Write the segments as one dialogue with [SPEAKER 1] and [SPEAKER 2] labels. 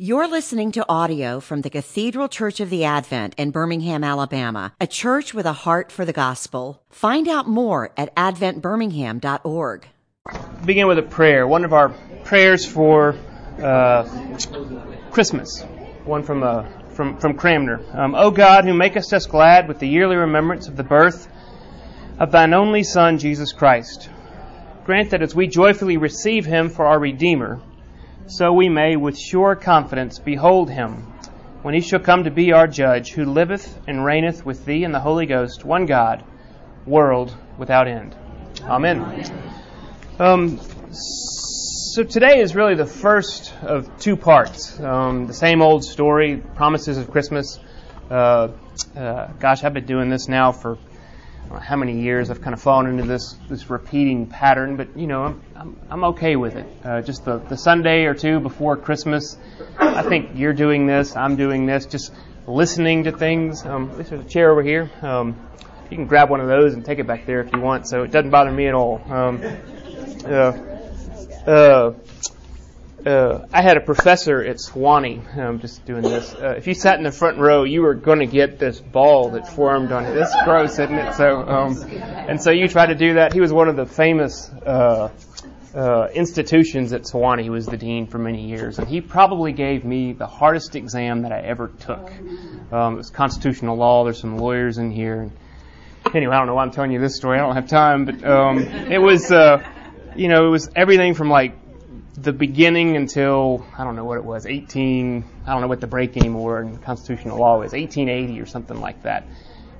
[SPEAKER 1] You're listening to audio from the Cathedral Church of the Advent in Birmingham, Alabama, a church with a heart for the gospel. Find out more at adventbirmingham.org.
[SPEAKER 2] Begin with a prayer. One of our prayers for uh, Christmas. One from uh, from from Cranmer. Um, o God, who makest us glad with the yearly remembrance of the birth of Thine only Son, Jesus Christ, grant that as we joyfully receive Him for our Redeemer so we may with sure confidence behold him when he shall come to be our judge, who liveth and reigneth with thee in the Holy Ghost, one God, world without end. Amen. Um, so today is really the first of two parts. Um, the same old story, promises of Christmas. Uh, uh, gosh, I've been doing this now for how many years I've kind of fallen into this this repeating pattern, but you know I'm I'm, I'm okay with it. Uh, just the the Sunday or two before Christmas, I think you're doing this, I'm doing this, just listening to things. Um, there's a chair over here. Um, you can grab one of those and take it back there if you want, so it doesn't bother me at all. Um, uh, uh, uh, I had a professor at Sewanee. I'm just doing this. Uh, if you sat in the front row, you were going to get this ball that formed on it. This gross, isn't it? So, um, and so you try to do that. He was one of the famous uh, uh, institutions at Sewanee. He was the dean for many years, and he probably gave me the hardest exam that I ever took. Um, it was constitutional law. There's some lawyers in here. And anyway, I don't know why I'm telling you this story. I don't have time, but um, it was, uh, you know, it was everything from like the beginning until I don't know what it was, 18. I don't know what the break anymore in constitutional law is, 1880 or something like that.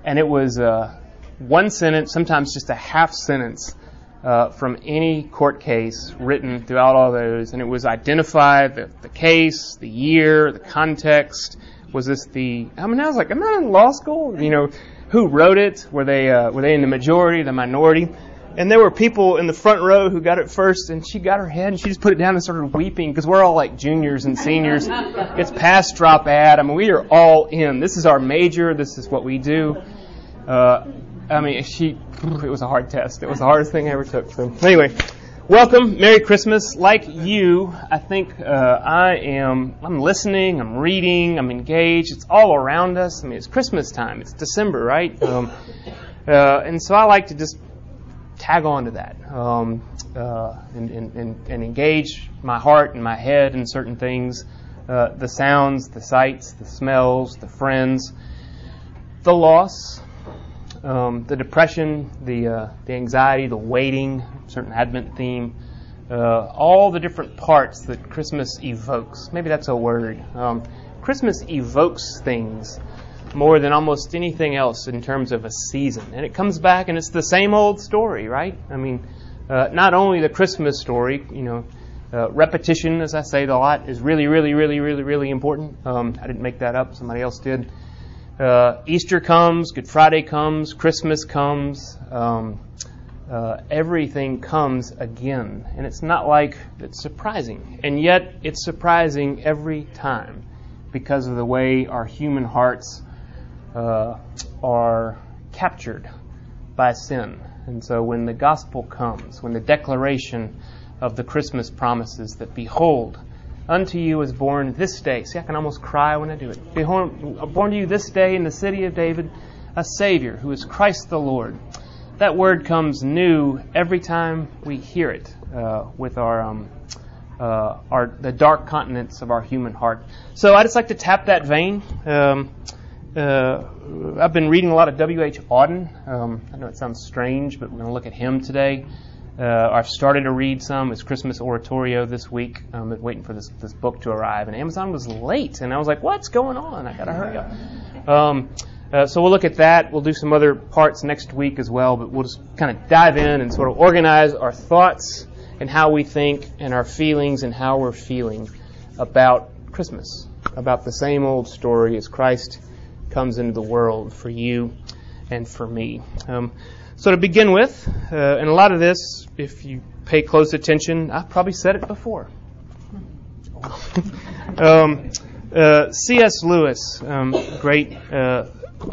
[SPEAKER 2] And it was uh, one sentence, sometimes just a half sentence uh, from any court case written throughout all those, and it was identified the, the case, the year, the context. Was this the? I mean, I was like, am I in law school? You know, who wrote it? Were they uh, were they in the majority, the minority? And there were people in the front row who got it first, and she got her head and she just put it down and started weeping because we're all like juniors and seniors. it's past drop ad. I mean, we are all in. This is our major. This is what we do. Uh, I mean, she. It was a hard test. It was the hardest thing I ever took. So anyway, welcome, Merry Christmas. Like you, I think uh, I am. I'm listening. I'm reading. I'm engaged. It's all around us. I mean, it's Christmas time. It's December, right? Um, uh, and so I like to just tag on to that um, uh, and, and, and, engage my heart and my head in certain things uh, the sounds, the sights, the smells, the friends, the loss, um, the depression, the, uh, the anxiety, the waiting, certain Advent theme. Uh, all the different parts that Christmas evokes. Maybe that's a word. Um, Christmas evokes things more than almost anything else in terms of a season. And it comes back and it's the same old story, right? I mean, uh, not only the Christmas story, you know, uh, repetition, as I say a lot, is really, really, really, really, really important. Um, I didn't make that up, somebody else did. Uh, Easter comes, Good Friday comes, Christmas comes, um, uh, everything comes again. And it's not like it's surprising. And yet, it's surprising every time because of the way our human hearts uh, are captured by sin. And so when the gospel comes, when the declaration of the Christmas promises that, behold, unto you is born this day. See, I can almost cry when I do it. Behold, born to you this day in the city of David a Savior who is Christ the Lord. That word comes new every time we hear it uh, with our, um, uh, our the dark continents of our human heart. So I just like to tap that vein. Um, uh, I've been reading a lot of W.H. Auden. Um, I know it sounds strange, but we're going to look at him today. Uh, I've started to read some. It's Christmas Oratorio this week. I'm waiting for this, this book to arrive, and Amazon was late, and I was like, "What's going on? I gotta hurry up." Um, uh, so we'll look at that. We'll do some other parts next week as well, but we'll just kind of dive in and sort of organize our thoughts and how we think and our feelings and how we're feeling about Christmas, about the same old story as Christ comes into the world for you and for me. Um, so to begin with, uh, and a lot of this, if you pay close attention, I've probably said it before. um, uh, C.S. Lewis, um, great uh,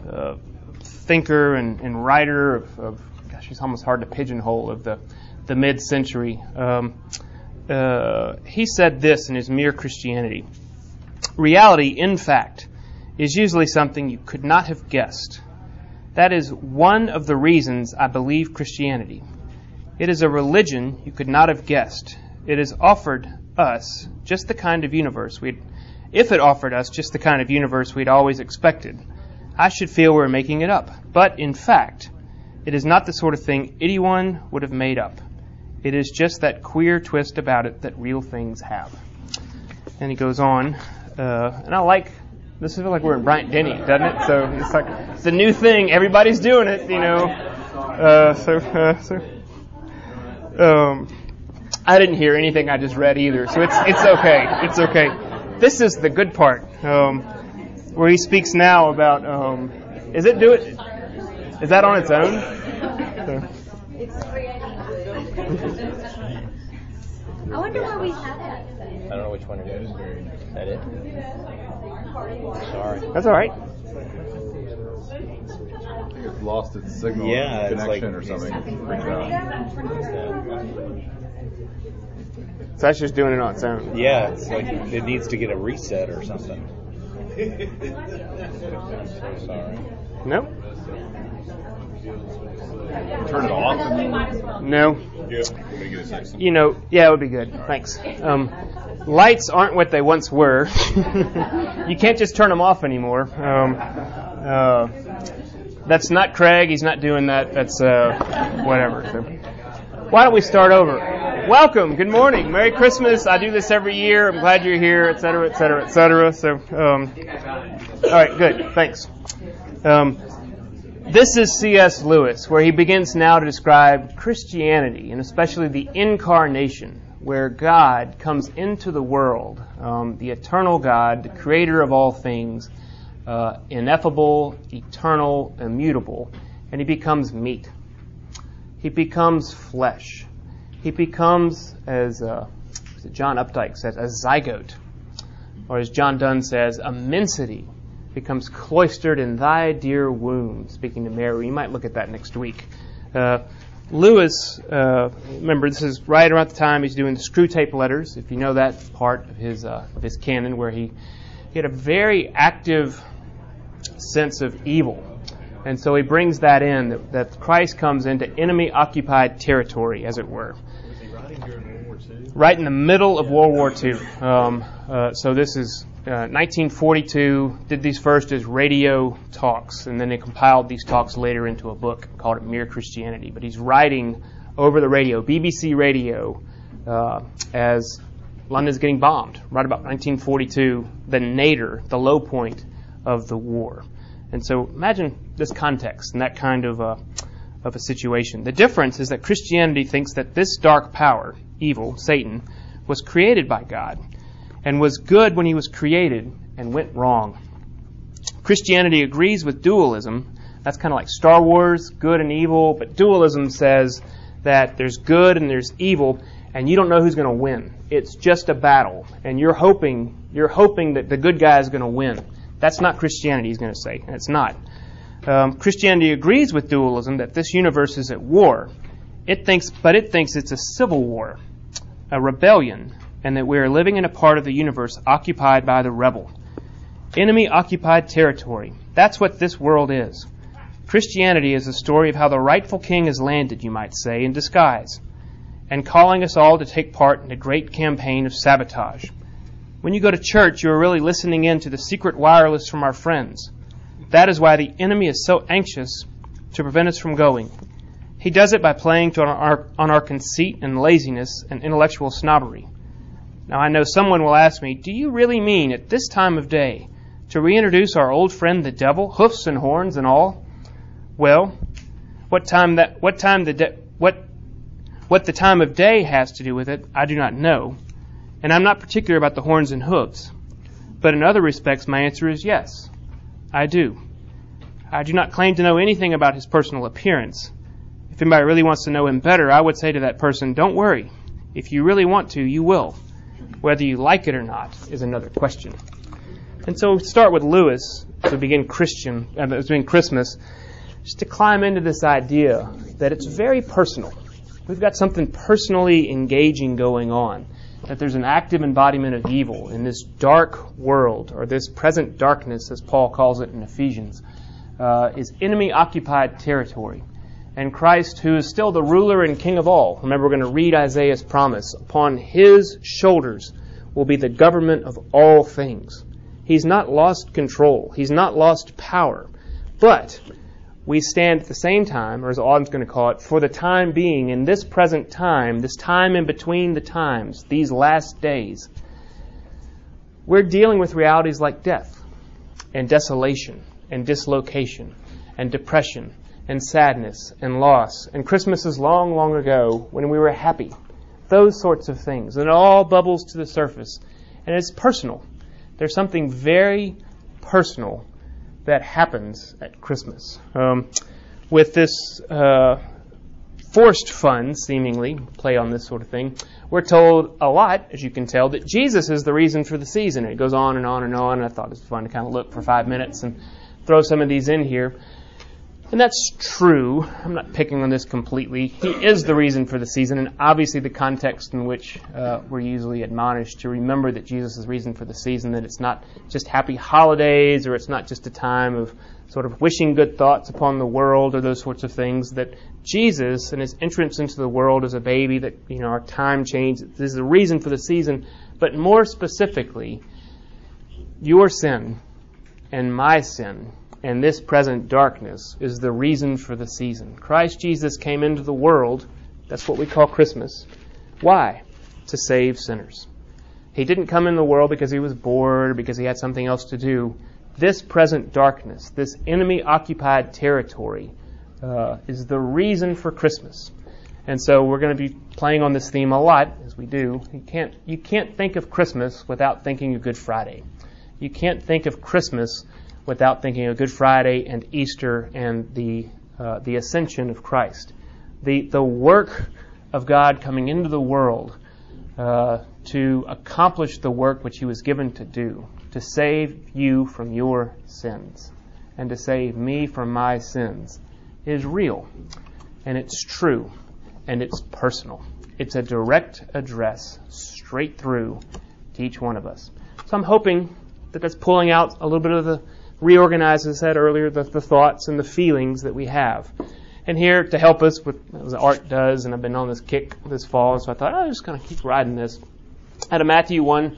[SPEAKER 2] uh, thinker and, and writer of, of, gosh, it's almost hard to pigeonhole of the the mid-century. Um, uh, he said this in his Mere Christianity. Reality, in fact, is usually something you could not have guessed. That is one of the reasons I believe Christianity. It is a religion you could not have guessed. It has offered us just the kind of universe we'd, if it offered us just the kind of universe we'd always expected, I should feel we're making it up. But in fact, it is not the sort of thing anyone would have made up. It is just that queer twist about it that real things have. And he goes on, uh, and I like this feels like we're in Bryant Denny, doesn't it? So it's like it's a new thing. Everybody's doing it, you know. Uh, so, uh, so um, I didn't hear anything I just read either, so it's it's okay. It's okay. This is the good part, um, where he speaks now about. Um, is it do it? Is that on its own? So.
[SPEAKER 3] I wonder where we have it.
[SPEAKER 4] I don't know which one it is. Is that it? Sorry.
[SPEAKER 2] That's all right.
[SPEAKER 5] It's lost its signal
[SPEAKER 4] Yeah, it's
[SPEAKER 5] connection
[SPEAKER 4] like-
[SPEAKER 5] or something. Freaked out.
[SPEAKER 2] So that's just doing it on its own.
[SPEAKER 4] Yeah, it's like it needs to get a reset or something. so sorry.
[SPEAKER 2] No,
[SPEAKER 5] Turn it off
[SPEAKER 2] no.
[SPEAKER 5] Yeah.
[SPEAKER 2] You know, yeah, it would be good. Thanks. Um, lights aren't what they once were. you can't just turn them off anymore. Um, uh, that's not Craig. He's not doing that. That's uh, whatever. So, why don't we start over? Welcome. Good morning. Merry Christmas. I do this every year. I'm glad you're here, et cetera, et cetera, et cetera. So, um, all right, good. Thanks. Um, this is C.S. Lewis, where he begins now to describe Christianity, and especially the incarnation, where God comes into the world, um, the eternal God, the creator of all things, uh, ineffable, eternal, immutable, and he becomes meat. He becomes flesh. He becomes, as uh, John Updike says, a zygote, or as John Donne says, immensity becomes cloistered in thy dear womb. Speaking to Mary, you might look at that next week. Uh, Lewis, uh, remember this is right around the time he's doing the Screwtape letters. If you know that part of his uh, of his canon, where he, he had a very active sense of evil, and so he brings that in that, that Christ comes into enemy occupied territory, as it were. Right in the middle of World War II. Um, uh, so this is uh, 1942. Did these first as radio talks, and then they compiled these talks later into a book called Mere Christianity. But he's writing over the radio, BBC radio, uh, as London's getting bombed. Right about 1942, the nadir, the low point of the war. And so imagine this context and that kind of uh, of a situation. The difference is that Christianity thinks that this dark power, evil, Satan, was created by God and was good when he was created and went wrong. Christianity agrees with dualism. That's kind of like Star Wars, good and evil, but dualism says that there's good and there's evil and you don't know who's going to win. It's just a battle and you're hoping you're hoping that the good guy is going to win. That's not Christianity, he's going to say. It's not. Um, Christianity agrees with dualism that this universe is at war. It thinks, but it thinks it's a civil war, a rebellion, and that we are living in a part of the universe occupied by the rebel. Enemy occupied territory. That's what this world is. Christianity is a story of how the rightful king has landed, you might say, in disguise, and calling us all to take part in a great campaign of sabotage. When you go to church, you are really listening in to the secret wireless from our friends. That is why the enemy is so anxious to prevent us from going. He does it by playing to our, on our conceit and laziness and intellectual snobbery. Now, I know someone will ask me, Do you really mean at this time of day to reintroduce our old friend the devil, hoofs and horns and all? Well, what time that what time the de- what what the time of day has to do with it, I do not know, and I'm not particular about the horns and hooves. But in other respects, my answer is yes, I do. I do not claim to know anything about his personal appearance. If anybody really wants to know him better, I would say to that person, don't worry. If you really want to, you will. Whether you like it or not is another question. And so we start with Lewis to begin Christian, uh, to begin Christmas, just to climb into this idea that it's very personal. We've got something personally engaging going on. that there's an active embodiment of evil in this dark world, or this present darkness, as Paul calls it in Ephesians, uh, is enemy occupied territory. And Christ, who is still the ruler and king of all, remember we're going to read Isaiah's promise, upon his shoulders will be the government of all things. He's not lost control, he's not lost power. But we stand at the same time, or as Auden's going to call it, for the time being, in this present time, this time in between the times, these last days, we're dealing with realities like death and desolation and dislocation and depression and sadness and loss and Christmases long, long ago when we were happy. Those sorts of things. And it all bubbles to the surface. And it's personal. There's something very personal that happens at Christmas. Um, with this uh, forced fun, seemingly, play on this sort of thing, we're told a lot, as you can tell, that Jesus is the reason for the season. It goes on and on and on. I thought it was fun to kind of look for five minutes and throw some of these in here. And that's true. I'm not picking on this completely. He is the reason for the season, and obviously the context in which uh, we're usually admonished to remember that Jesus is reason for the season, that it's not just happy holidays or it's not just a time of sort of wishing good thoughts upon the world or those sorts of things, that Jesus and his entrance into the world as a baby, that, you know, our time change, this is the reason for the season, but more specifically, your sin and my sin and this present darkness is the reason for the season. Christ Jesus came into the world, that's what we call Christmas. Why? To save sinners. He didn't come in the world because he was bored or because he had something else to do. This present darkness, this enemy occupied territory, uh, is the reason for Christmas. And so we're going to be playing on this theme a lot, as we do. You can't, you can't think of Christmas without thinking of Good Friday. You can't think of Christmas without thinking of Good Friday and Easter and the, uh, the ascension of Christ. The, the work of God coming into the world uh, to accomplish the work which He was given to do, to save you from your sins and to save me from my sins, is real and it's true and it's personal. It's a direct address straight through to each one of us. So I'm hoping that that's pulling out a little bit of the reorganize, as I said earlier, the, the thoughts and the feelings that we have. And here to help us with as art does, and I've been on this kick this fall, so I thought oh, I'm just going to keep riding this. Out of Matthew 1,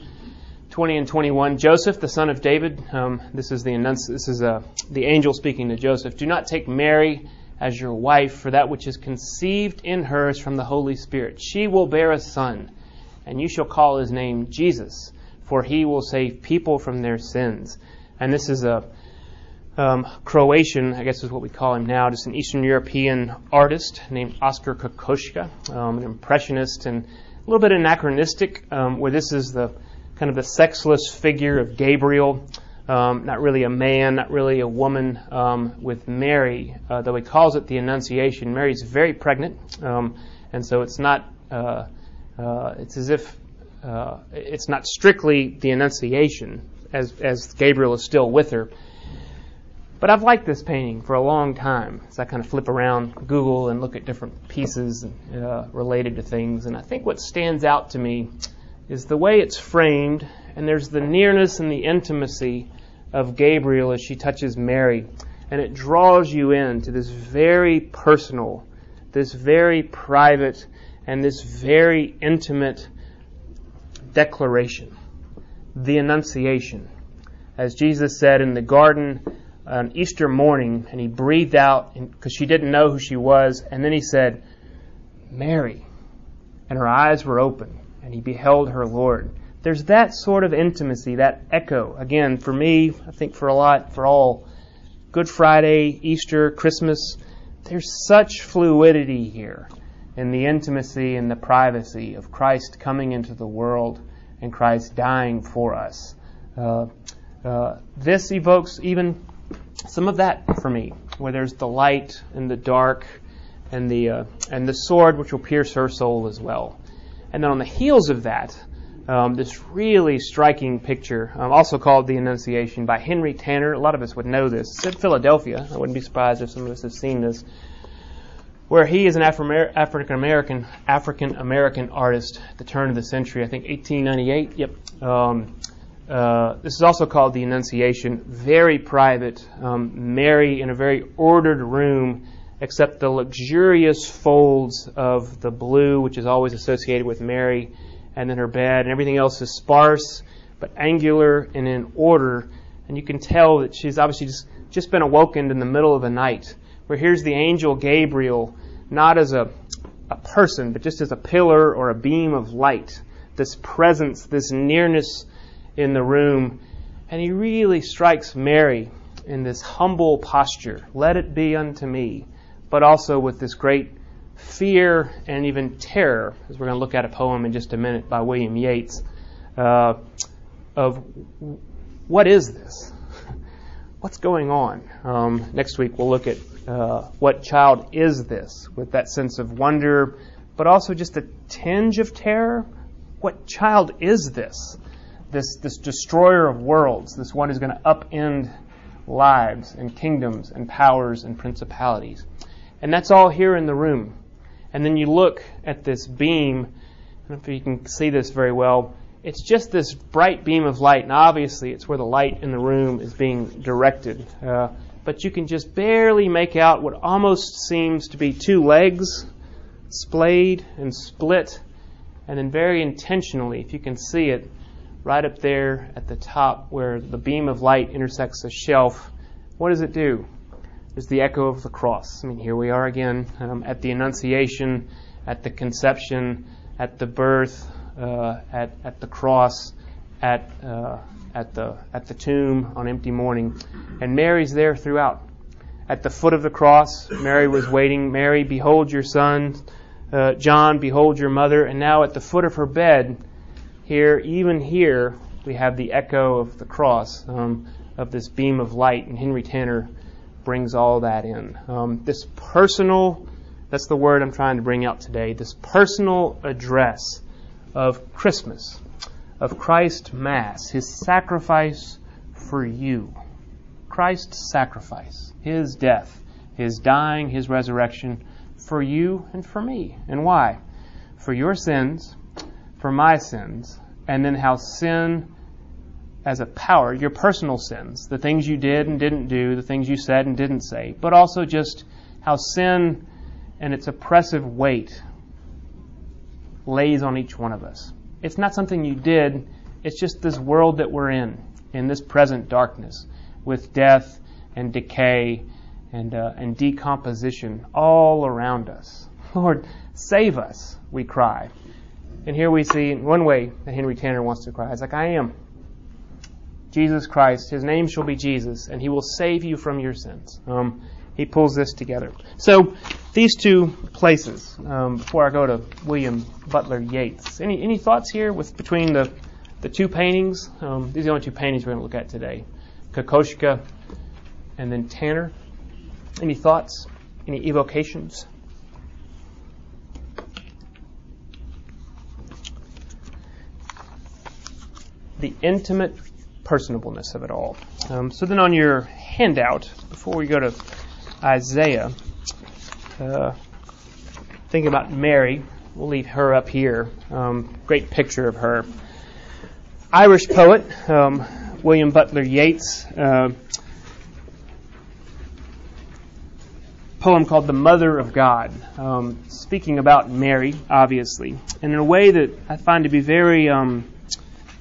[SPEAKER 2] 20 and 21, Joseph, the son of David, um, this is the this is uh, the angel speaking to Joseph. Do not take Mary as your wife, for that which is conceived in her is from the Holy Spirit. She will bear a son, and you shall call his name Jesus, for he will save people from their sins. And this is a um, Croatian, I guess is what we call him now, just an Eastern European artist named Oskar Kokoschka, um, an impressionist and a little bit anachronistic, um, where this is the kind of the sexless figure of Gabriel, um, not really a man, not really a woman, um, with Mary, uh, though he calls it the Annunciation. Mary's very pregnant, um, and so it's not, uh, uh, it's as if uh, it's not strictly the Annunciation, as, as Gabriel is still with her. But I've liked this painting for a long time. So I kind of flip around Google and look at different pieces uh, related to things. And I think what stands out to me is the way it's framed, and there's the nearness and the intimacy of Gabriel as she touches Mary. And it draws you in to this very personal, this very private, and this very intimate declaration the Annunciation. As Jesus said in the garden on Easter morning, and he breathed out because she didn't know who she was, and then he said, Mary. And her eyes were open, and he beheld her Lord. There's that sort of intimacy, that echo. Again, for me, I think for a lot, for all, Good Friday, Easter, Christmas, there's such fluidity here in the intimacy and the privacy of Christ coming into the world and Christ dying for us. Uh, uh, this evokes even some of that for me, where there's the light and the dark and the uh, and the sword which will pierce her soul as well. And then on the heels of that, um, this really striking picture, um, also called The Annunciation by Henry Tanner. A lot of us would know this. It's at Philadelphia. I wouldn't be surprised if some of us have seen this. Where he is an African American African American artist at the turn of the century, I think 1898. Yep. Um, uh, this is also called the Annunciation. Very private. Um, Mary in a very ordered room, except the luxurious folds of the blue, which is always associated with Mary, and then her bed, and everything else is sparse but angular and in order. And you can tell that she's obviously just, just been awokened in the middle of the night. Where here's the angel Gabriel, not as a, a person, but just as a pillar or a beam of light. This presence, this nearness in the room. And he really strikes Mary in this humble posture. Let it be unto me. But also with this great fear and even terror, as we're going to look at a poem in just a minute by William Yeats, uh, of what is this? What's going on? Um, next week we'll look at uh, what child is this, with that sense of wonder, but also just a tinge of terror. What child is this? this, this destroyer of worlds, this one who's going to upend lives and kingdoms and powers and principalities. And that's all here in the room. And then you look at this beam, I don't know if you can see this very well. It's just this bright beam of light, and obviously it's where the light in the room is being directed. Uh, but you can just barely make out what almost seems to be two legs, splayed and split, and then very intentionally, if you can see it, right up there at the top where the beam of light intersects the shelf, what does it do? There's the echo of the cross. I mean, here we are again um, at the Annunciation, at the conception, at the birth, uh, at, at the cross, at, uh, at, the, at the tomb on empty morning. And Mary's there throughout. At the foot of the cross, Mary was waiting. Mary, behold your son. Uh, John, behold your mother. And now at the foot of her bed, here, even here, we have the echo of the cross, um, of this beam of light, and Henry Tanner brings all that in. Um, this personal, that's the word I'm trying to bring out today, this personal address of Christmas, of Christ Mass, His sacrifice for you. Christ's sacrifice, His death, His dying, His resurrection for you and for me. And why? For your sins for my sins, and then how sin as a power, your personal sins, the things you did and didn't do, the things you said and didn't say, but also just how sin and its oppressive weight lays on each one of us. It's not something you did, it's just this world that we're in, in this present darkness, with death and decay and, uh, and decomposition all around us. Lord, save us, we cry. And here we see one way that Henry Tanner wants to cry. It's like, I am. Jesus Christ, his name shall be Jesus, and he will save you from your sins. Um, he pulls this together. So, these two places, um, before I go to William Butler Yeats, any, any thoughts here with between the, the two paintings? Um, these are the only two paintings we're going to look at today Kokoschka and then Tanner. Any thoughts? Any evocations? the intimate personableness of it all. Um, so then on your handout, before we go to Isaiah, uh, thinking about Mary, we'll leave her up here. Um, great picture of her. Irish poet, um, William Butler Yeats, uh, poem called The Mother of God, um, speaking about Mary, obviously, and in a way that I find to be very um,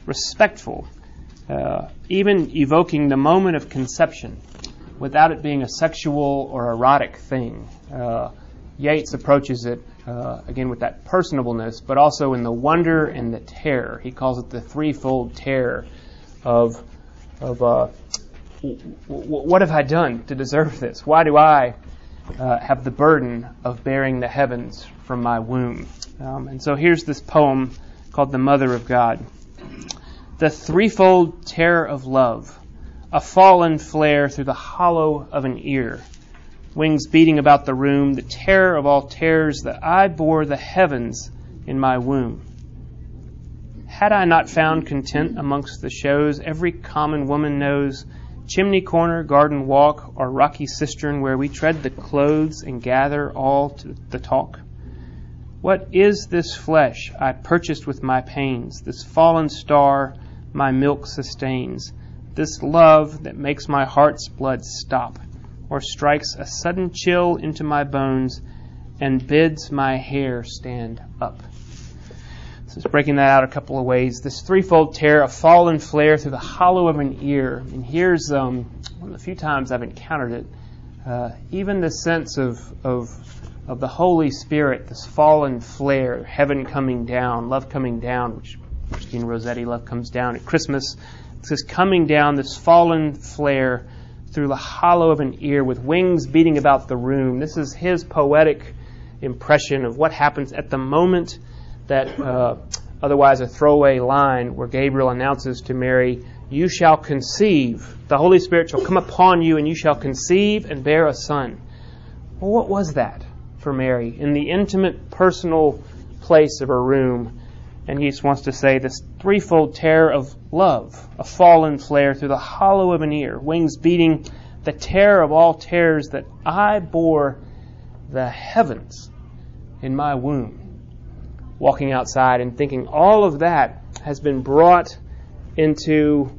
[SPEAKER 2] respectful, uh, even evoking the moment of conception without it being a sexual or erotic thing. Uh, Yeats approaches it uh, again with that personableness, but also in the wonder and the terror. He calls it the threefold terror of of uh, w- w- what have I done to deserve this? Why do I uh, have the burden of bearing the heavens from my womb? Um, and so here's this poem called "The Mother of God." the threefold terror of love, a fallen flare through the hollow of an ear, wings beating about the room, the terror of all terrors that I bore the heavens in my womb. Had I not found content amongst the shows every common woman knows, chimney corner, garden walk, or rocky cistern where we tread the clothes and gather all to the talk? What is this flesh I purchased with my pains, this fallen star my milk sustains, this love that makes my heart's blood stop, or strikes a sudden chill into my bones and bids my hair stand up? So it's breaking that out a couple of ways. This threefold tear, a fallen flare through the hollow of an ear. And here's um, one of the few times I've encountered it. Uh, even the sense of, of, of the Holy Spirit, this fallen flare, heaven coming down, love coming down, which Christina Rossetti, love comes down at Christmas. This coming down, this fallen flare through the hollow of an ear with wings beating about the room. This is his poetic impression of what happens at the moment that uh, otherwise a throwaway line where Gabriel announces to Mary, You shall conceive. The Holy Spirit shall come upon you, and you shall conceive and bear a son. Well, what was that for Mary in the intimate, personal place of her room? And he just wants to say this threefold terror of love, a fallen flare through the hollow of an ear, wings beating, the terror of all terrors that I bore the heavens in my womb walking outside and thinking all of that has been brought into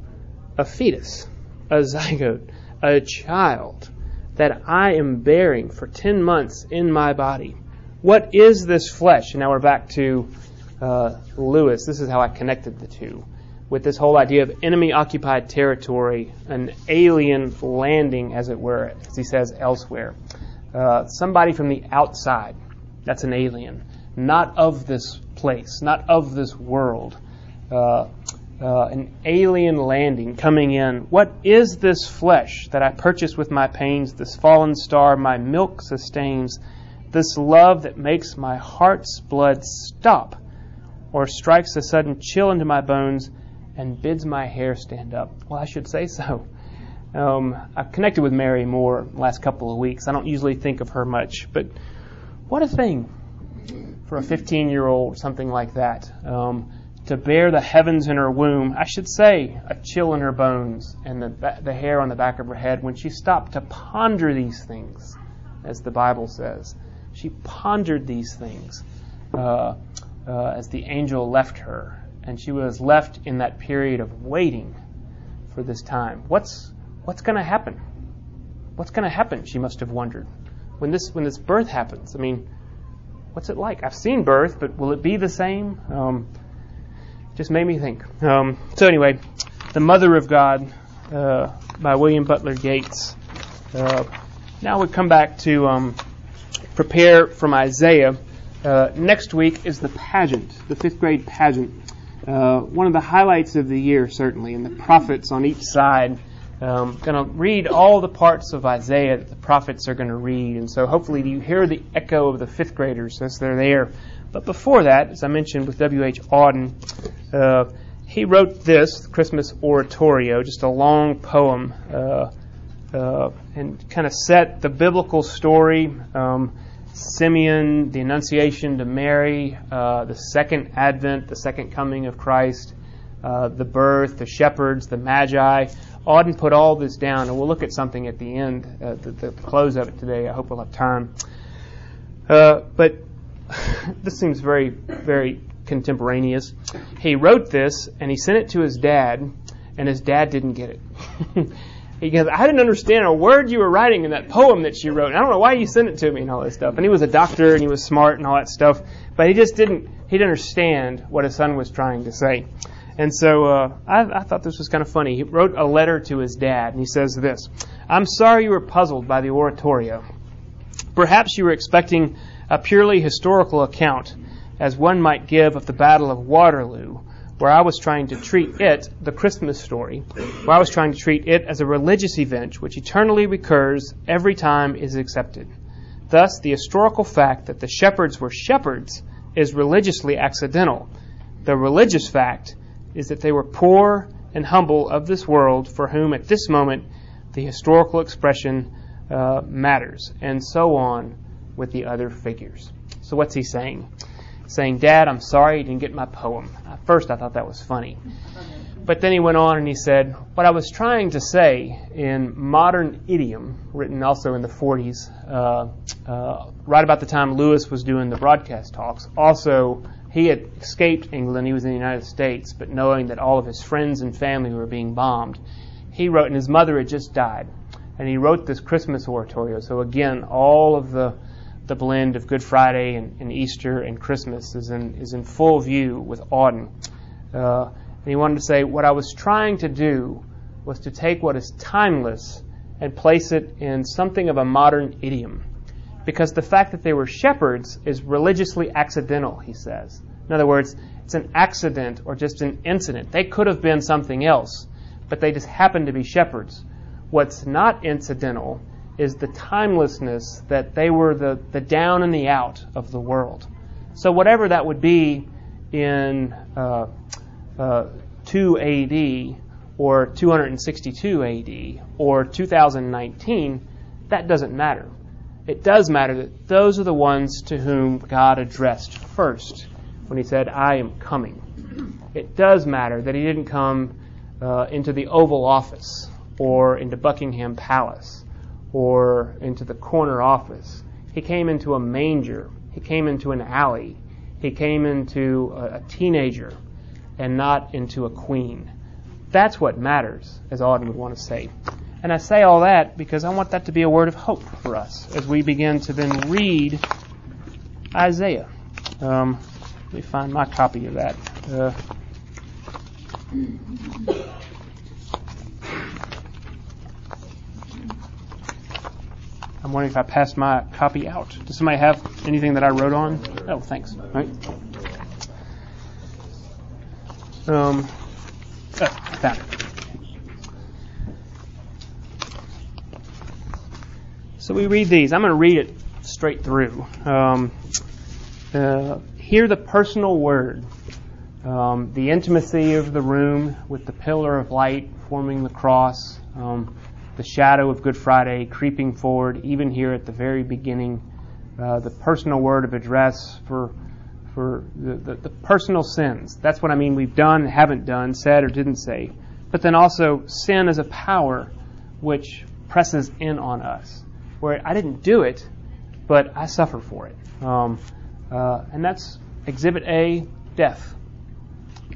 [SPEAKER 2] a fetus, a zygote, a child that I am bearing for 10 months in my body. What is this flesh? And now we're back to uh, Lewis. This is how I connected the two with this whole idea of enemy occupied territory, an alien landing, as it were, as he says elsewhere. Uh, somebody from the outside, that's an alien not of this place, not of this world. Uh, uh, an alien landing coming in. What is this flesh that I purchase with my pains, this fallen star my milk sustains, this love that makes my heart's blood stop, or strikes a sudden chill into my bones and bids my hair stand up? Well, I should say so. Um, I've connected with Mary more last couple of weeks. I don't usually think of her much, but what a thing for a 15 year old, something like that. Um, to bear the heavens in her womb, I should say, a chill in her bones and the, the hair on the back of her head when she stopped to ponder these things, as the Bible says. She pondered these things uh, uh, as the angel left her, and she was left in that period of waiting for this time. What's what's going to happen? What's going to happen? She must have wondered when this when this birth happens. I mean, what's it like? I've seen birth, but will it be the same? Um, just made me think. Um, so anyway, the Mother of God uh, by William Butler Yeats. Uh, now we come back to um, prepare from Isaiah. Uh, next week is the pageant, the fifth grade pageant. Uh, one of the highlights of the year, certainly, and the prophets on each side um, going to read all the parts of Isaiah that the prophets are going to read. And so hopefully you hear the echo of the fifth graders as they're there. But before that, as I mentioned with W.H. Auden, uh, he wrote this, Christmas Oratorio, just a long poem, uh, uh, and kind of set the biblical story. Um, Simeon, the Annunciation to Mary, uh, the second advent, the second coming of Christ, uh, the birth, the shepherds, the magi, Auden put all this down, and we'll look at something at the end, uh, the, the, close of it today. I hope we'll have time. Uh, but this seems very, very contemporaneous. He wrote this, and he sent it to his dad, and his dad didn't get it. he goes, I didn't understand a word you were writing in that poem that you wrote. And I don't know why you sent it to me and all this stuff. And he was a doctor, and he was smart and all that stuff, but he just didn't, he didn't understand what his son was trying to say. And so uh, I, I thought this was kind of funny. He wrote a letter to his dad, and he says this I'm sorry you were puzzled by the oratorio. Perhaps you were expecting a purely historical account, as one might give of the Battle of Waterloo, where I was trying to treat it, the Christmas story, where I was trying to treat it as a religious event which eternally recurs every time is accepted. Thus, the historical fact that the shepherds were shepherds is religiously accidental. The religious fact is that they were poor and humble of this world for whom at this moment the historical expression uh, matters, and so on with the other figures. So, what's he saying? Saying, Dad, I'm sorry you didn't get my poem. At first, I thought that was funny. But then he went on and he said, What I was trying to say in modern idiom, written also in the 40s, uh, uh, right about the time Lewis was doing the broadcast talks, also he had escaped England, he was in the United States, but knowing that all of his friends and family were being bombed, he wrote, and his mother had just died, and he wrote this Christmas oratorio. So again, all of the the blend of Good Friday and, and Easter and Christmas is in is in full view with Auden. Uh, and he wanted to say, what I was trying to do was to take what is timeless and place it in something of a modern idiom because the fact that they were shepherds is religiously accidental, he says. In other words, it's an accident or just an incident. They could have been something else, but they just happened to be shepherds. What's not incidental is the timelessness that they were the, the down and the out of the world. So, whatever that would be in uh, uh, 2 AD or 262 AD or 2019, that doesn't matter it does matter that those are the ones to whom God addressed first when he said, I am coming. It does matter that he didn't come uh, into the Oval Office or into Buckingham Palace or into the corner office. He came into a manger. He came into an alley. He came into a, a teenager and not into a queen. That's what matters, as Auden would want to say. And I say all that because I want that to be a word of hope for us as we begin to then read Isaiah. Um, let me find my copy of that. Uh, I'm wondering if I passed my copy out. Does somebody have anything that I wrote on? Oh, thanks. All right. Um, oh, found it. So we read these. I'm going to read it straight through. Um, uh, hear the personal word, um, the intimacy of the room with the pillar of light forming the cross, um, the shadow of Good Friday creeping forward, even here at the very beginning, uh, the personal word of address for for the, the, the personal sins. That's what I mean. We've done, haven't done, said, or didn't say. But then also sin is a power which presses in on us where I didn't do it, but I suffer for it. Um, uh, and that's Exhibit A, death.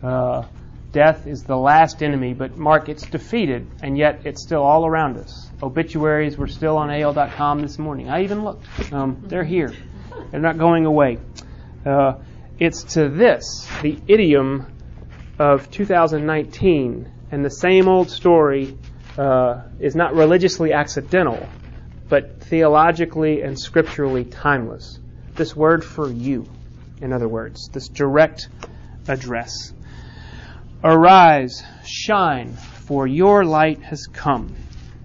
[SPEAKER 2] Uh, death is the last enemy, but Mark, it's defeated, and yet it's still all around us. Obituaries were still on AL.com this morning. I even looked. Um, they're here. They're not going away. Uh, it's to this, the idiom of 2019, and the same old story uh, is not religiously accidental but theologically and scripturally timeless. This word for you, in other words, this direct address. Arise, shine, for your light has come,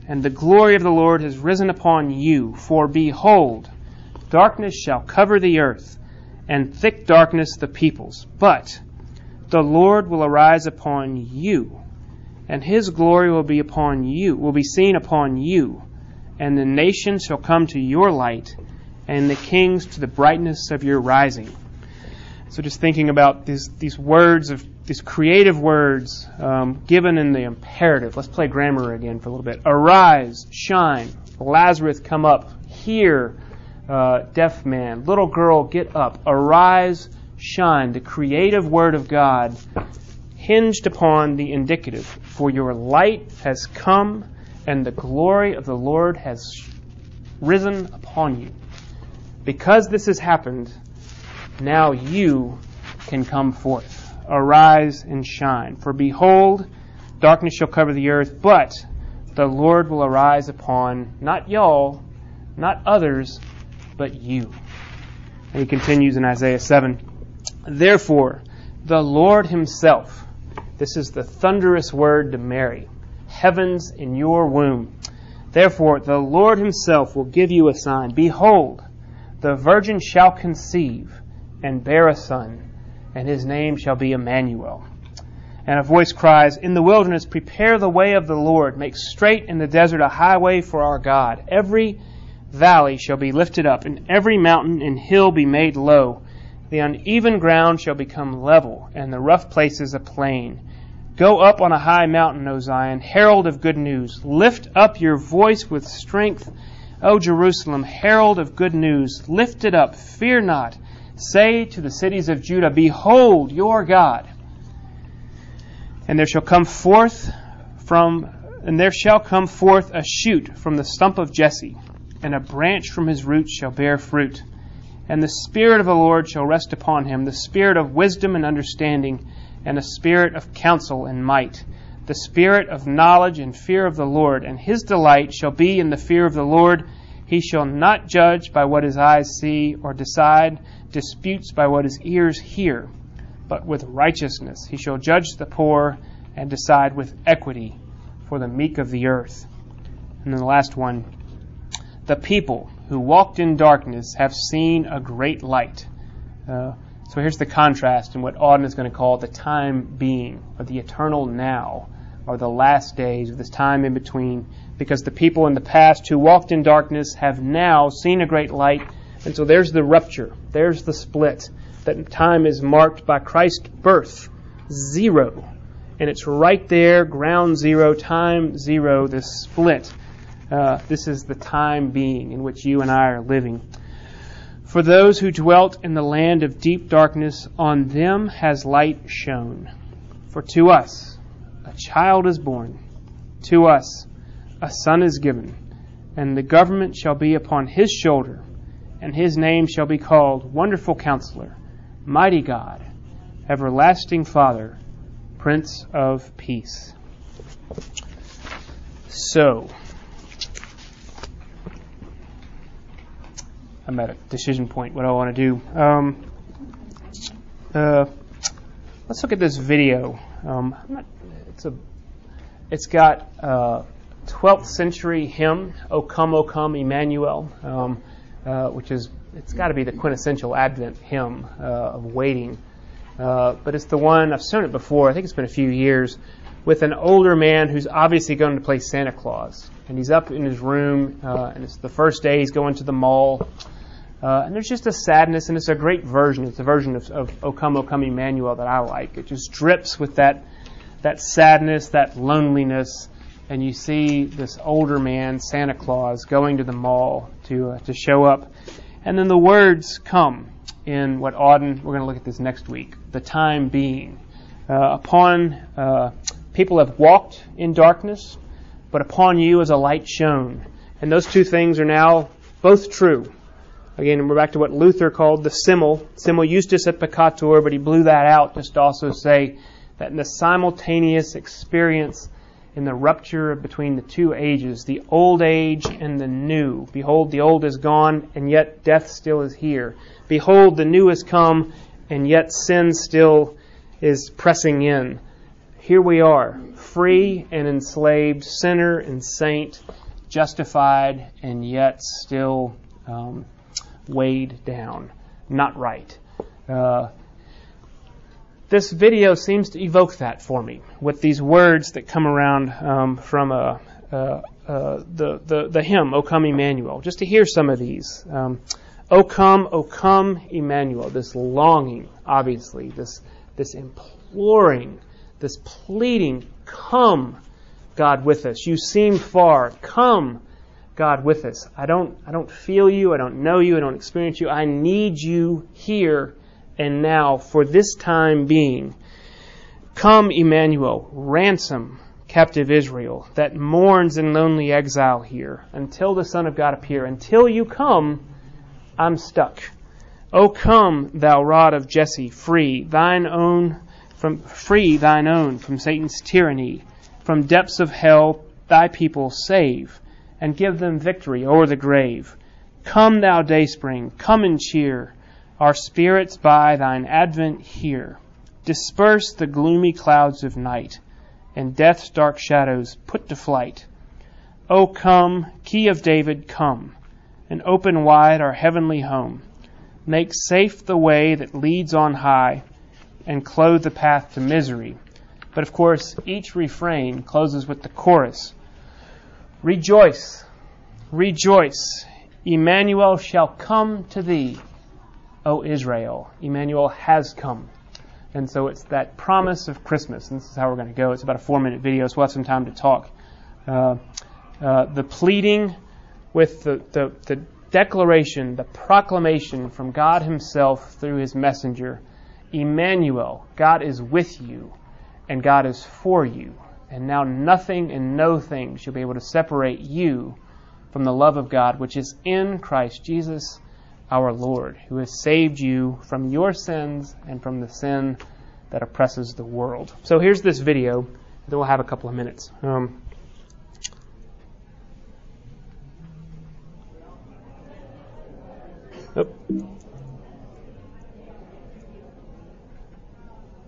[SPEAKER 2] and the glory of the Lord has risen upon you. For behold, darkness shall cover the earth, and thick darkness the peoples. But the Lord will arise upon you, and his glory will be upon you, will be seen upon you and the nations shall come to your light, and the kings to the brightness of your rising. So, just thinking about these these words of these creative words um, given in the imperative. Let's play grammar again for a little bit. Arise, shine, Lazarus, come up. Hear, uh, deaf man, little girl, get up. Arise, shine. The creative word of God hinged upon the indicative. For your light has come and the glory of the Lord has risen upon you. Because this has happened, now you can come forth. Arise and shine. For behold, darkness shall cover the earth, but the Lord will arise upon not y'all, not others, but you. And he continues in Isaiah 7 Therefore, the Lord himself, this is the thunderous word to Mary heavens in your womb. Therefore, the Lord himself will give you a sign. Behold, the virgin shall conceive and bear a son, and his name shall be Emmanuel. And a voice cries, In the wilderness, prepare the way of the Lord, make straight in the desert a highway for our God. Every valley shall be lifted up, and every mountain and hill be made low. The uneven ground shall become level, and the rough places a plain Go up on a high mountain, O Zion, herald of good news. Lift up your voice with strength, O Jerusalem, herald of good news. Lift it up, fear not. Say to the cities of Judah, Behold your God. And there shall come forth from and there shall come forth a shoot from the stump of Jesse, and a branch from his roots shall bear fruit. And the Spirit of the Lord shall rest upon him, the Spirit of wisdom and understanding, and a Spirit of counsel and might, the Spirit of knowledge and fear of the Lord. And his delight shall be in the fear of the Lord. He shall not judge by what his eyes see, or decide disputes by what his ears hear, but with righteousness he shall judge the poor and decide with equity for the meek of the earth. And then the last one the people who walked in darkness have seen a great light. Uh, so here's the contrast in what Auden is going to call the time being, or the eternal now, or the last days of this time in between, because the people in the past who walked in darkness have now seen a great light. And so there's the rupture, there's the split. That time is marked by Christ's birth, zero. And it's right there, ground zero, time zero, this split. Uh, this is the time being in which you and I are living. For those who dwelt in the land of deep darkness, on them has light shone. For to us a child is born, to us a son is given, and the government shall be upon his shoulder, and his name shall be called Wonderful Counselor, Mighty God, Everlasting Father, Prince of Peace. So, I'm at a decision point. What I want to do? Um, uh, let's look at this video. Um, not, it's a, it's got a 12th century hymn, "O Come, O Come, Emmanuel," um, uh, which is it's got to be the quintessential Advent hymn uh, of waiting. Uh, but it's the one I've shown it before. I think it's been a few years with an older man who's obviously going to play Santa Claus, and he's up in his room, uh, and it's the first day he's going to the mall. Uh, and there's just a sadness, and it's a great version. It's a version of, of O Come, O Come Emmanuel that I like. It just drips with that, that sadness, that loneliness, and you see this older man, Santa Claus, going to the mall to, uh, to show up. And then the words come in what Auden, we're going to look at this next week, the time being. Uh, upon uh, people have walked in darkness, but upon you is a light shone. And those two things are now both true. Again, we're back to what Luther called the simul. Simul justus et peccator, but he blew that out just to also say that in the simultaneous experience in the rupture between the two ages, the old age and the new. Behold, the old is gone, and yet death still is here. Behold, the new is come, and yet sin still is pressing in. Here we are, free and enslaved, sinner and saint, justified, and yet still um, weighed down. Not right. Uh, this video seems to evoke that for me with these words that come around um, from uh, uh, uh, the, the, the hymn, O Come Emmanuel. Just to hear some of these. Um, o come, O come Emmanuel. This longing, obviously, this, this imploring, this pleading, come, God, with us. You seem far. Come, God, with us. I don't, I don't feel you. I don't know you. I don't experience you. I need you here and now for this time being. Come, Emmanuel, ransom captive Israel that mourns in lonely exile here until the Son of God appear. Until you come, I'm stuck. O come, thou rod of Jesse, free thine own from free thine own from Satan's tyranny, from depths of hell thy people save, and give them victory o'er the grave. Come, thou dayspring, come and cheer our spirits by thine advent here. Disperse the gloomy clouds of night, and death's dark shadows put to flight. O come, Key of David, come, and open wide our heavenly home. Make safe the way that leads on high, and clothe the path to misery. But of course, each refrain closes with the chorus Rejoice, rejoice, Emmanuel shall come to thee. O Israel, Emmanuel has come.
[SPEAKER 6] And so it's that promise of Christmas. And this is how we're going to go. It's about a four minute video, so we'll have some time to talk. Uh, uh, the pleading with the, the, the declaration, the proclamation from God Himself through His messenger Emmanuel, God is with you, and God is for you. And now nothing and no thing shall be able to separate you from the love of God, which is in Christ Jesus our Lord, who has saved you from your sins and from the sin that oppresses the world. So here's this video, then we'll have a couple of minutes. Um.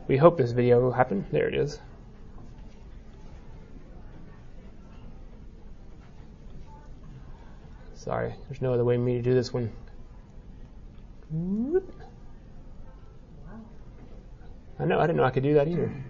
[SPEAKER 6] We hope this video will happen. There it is. Sorry, there's no other way for me to do this one. I know, I didn't know I could do that either.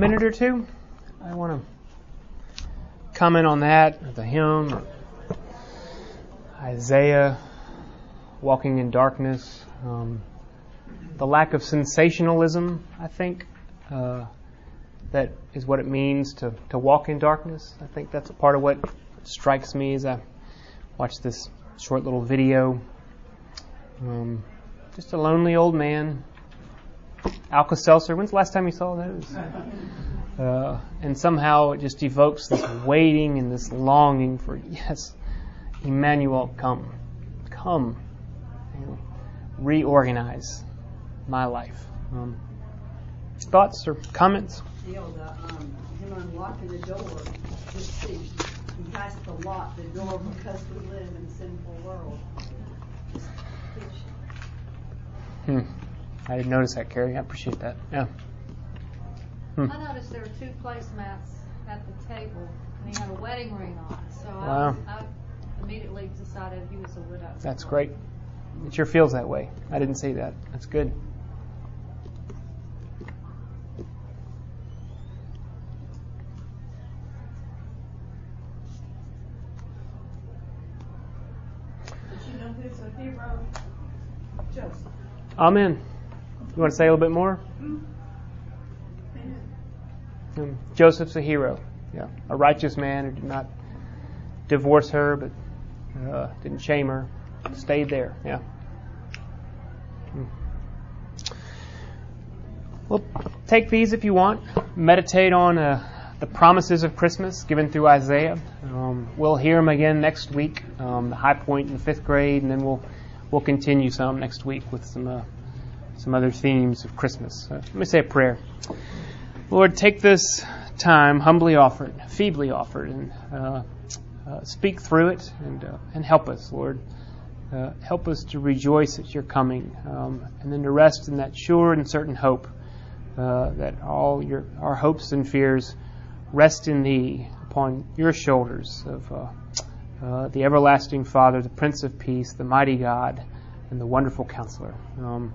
[SPEAKER 6] minute or two? I want to comment on that, the hymn, Isaiah, walking in darkness. Um,
[SPEAKER 2] the lack of sensationalism, I think. Uh, that is what it means to, to walk in darkness. I think that's a part of what strikes me as I watch this short little video. Um, just a lonely old man. Alka Seltzer. When's the last time you saw those? Uh, and somehow it just evokes this waiting and this longing for, yes, Emmanuel, come. Come. And reorganize my life. Um, thoughts or comments?
[SPEAKER 3] The, um, him unlocking the door, just see, he has to lock the door because we live in a sinful world.
[SPEAKER 2] Hmm. I didn't notice that, Carrie. I appreciate that. Yeah. Hmm.
[SPEAKER 7] I noticed there were two placemats at the table, and he had a wedding ring on. So I, was, I immediately decided he was a widow.
[SPEAKER 2] That's great. It sure feels that way. I didn't see that. That's good.
[SPEAKER 3] But you know who's a hero? Joseph.
[SPEAKER 2] Amen. You want to say a little bit more? Um, Joseph's a hero. Yeah, a righteous man who did not divorce her, but uh, didn't shame her. Stayed there. Yeah. Hmm. Well, take these if you want. Meditate on uh, the promises of Christmas given through Isaiah. Um, we'll hear them again next week. Um, the high point in the fifth grade, and then we'll we'll continue some next week with some uh, some other themes of Christmas. Uh, let me say a prayer. Lord, take this time humbly offered, feebly offered, and uh, uh, speak through it and uh, and help us, Lord. Uh, help us to rejoice at your coming, um, and then to rest in that sure and certain hope uh, that all your our hopes and fears rest in thee upon your shoulders of the everlasting Father, the Prince of Peace, the mighty God, and the wonderful Counselor. Um,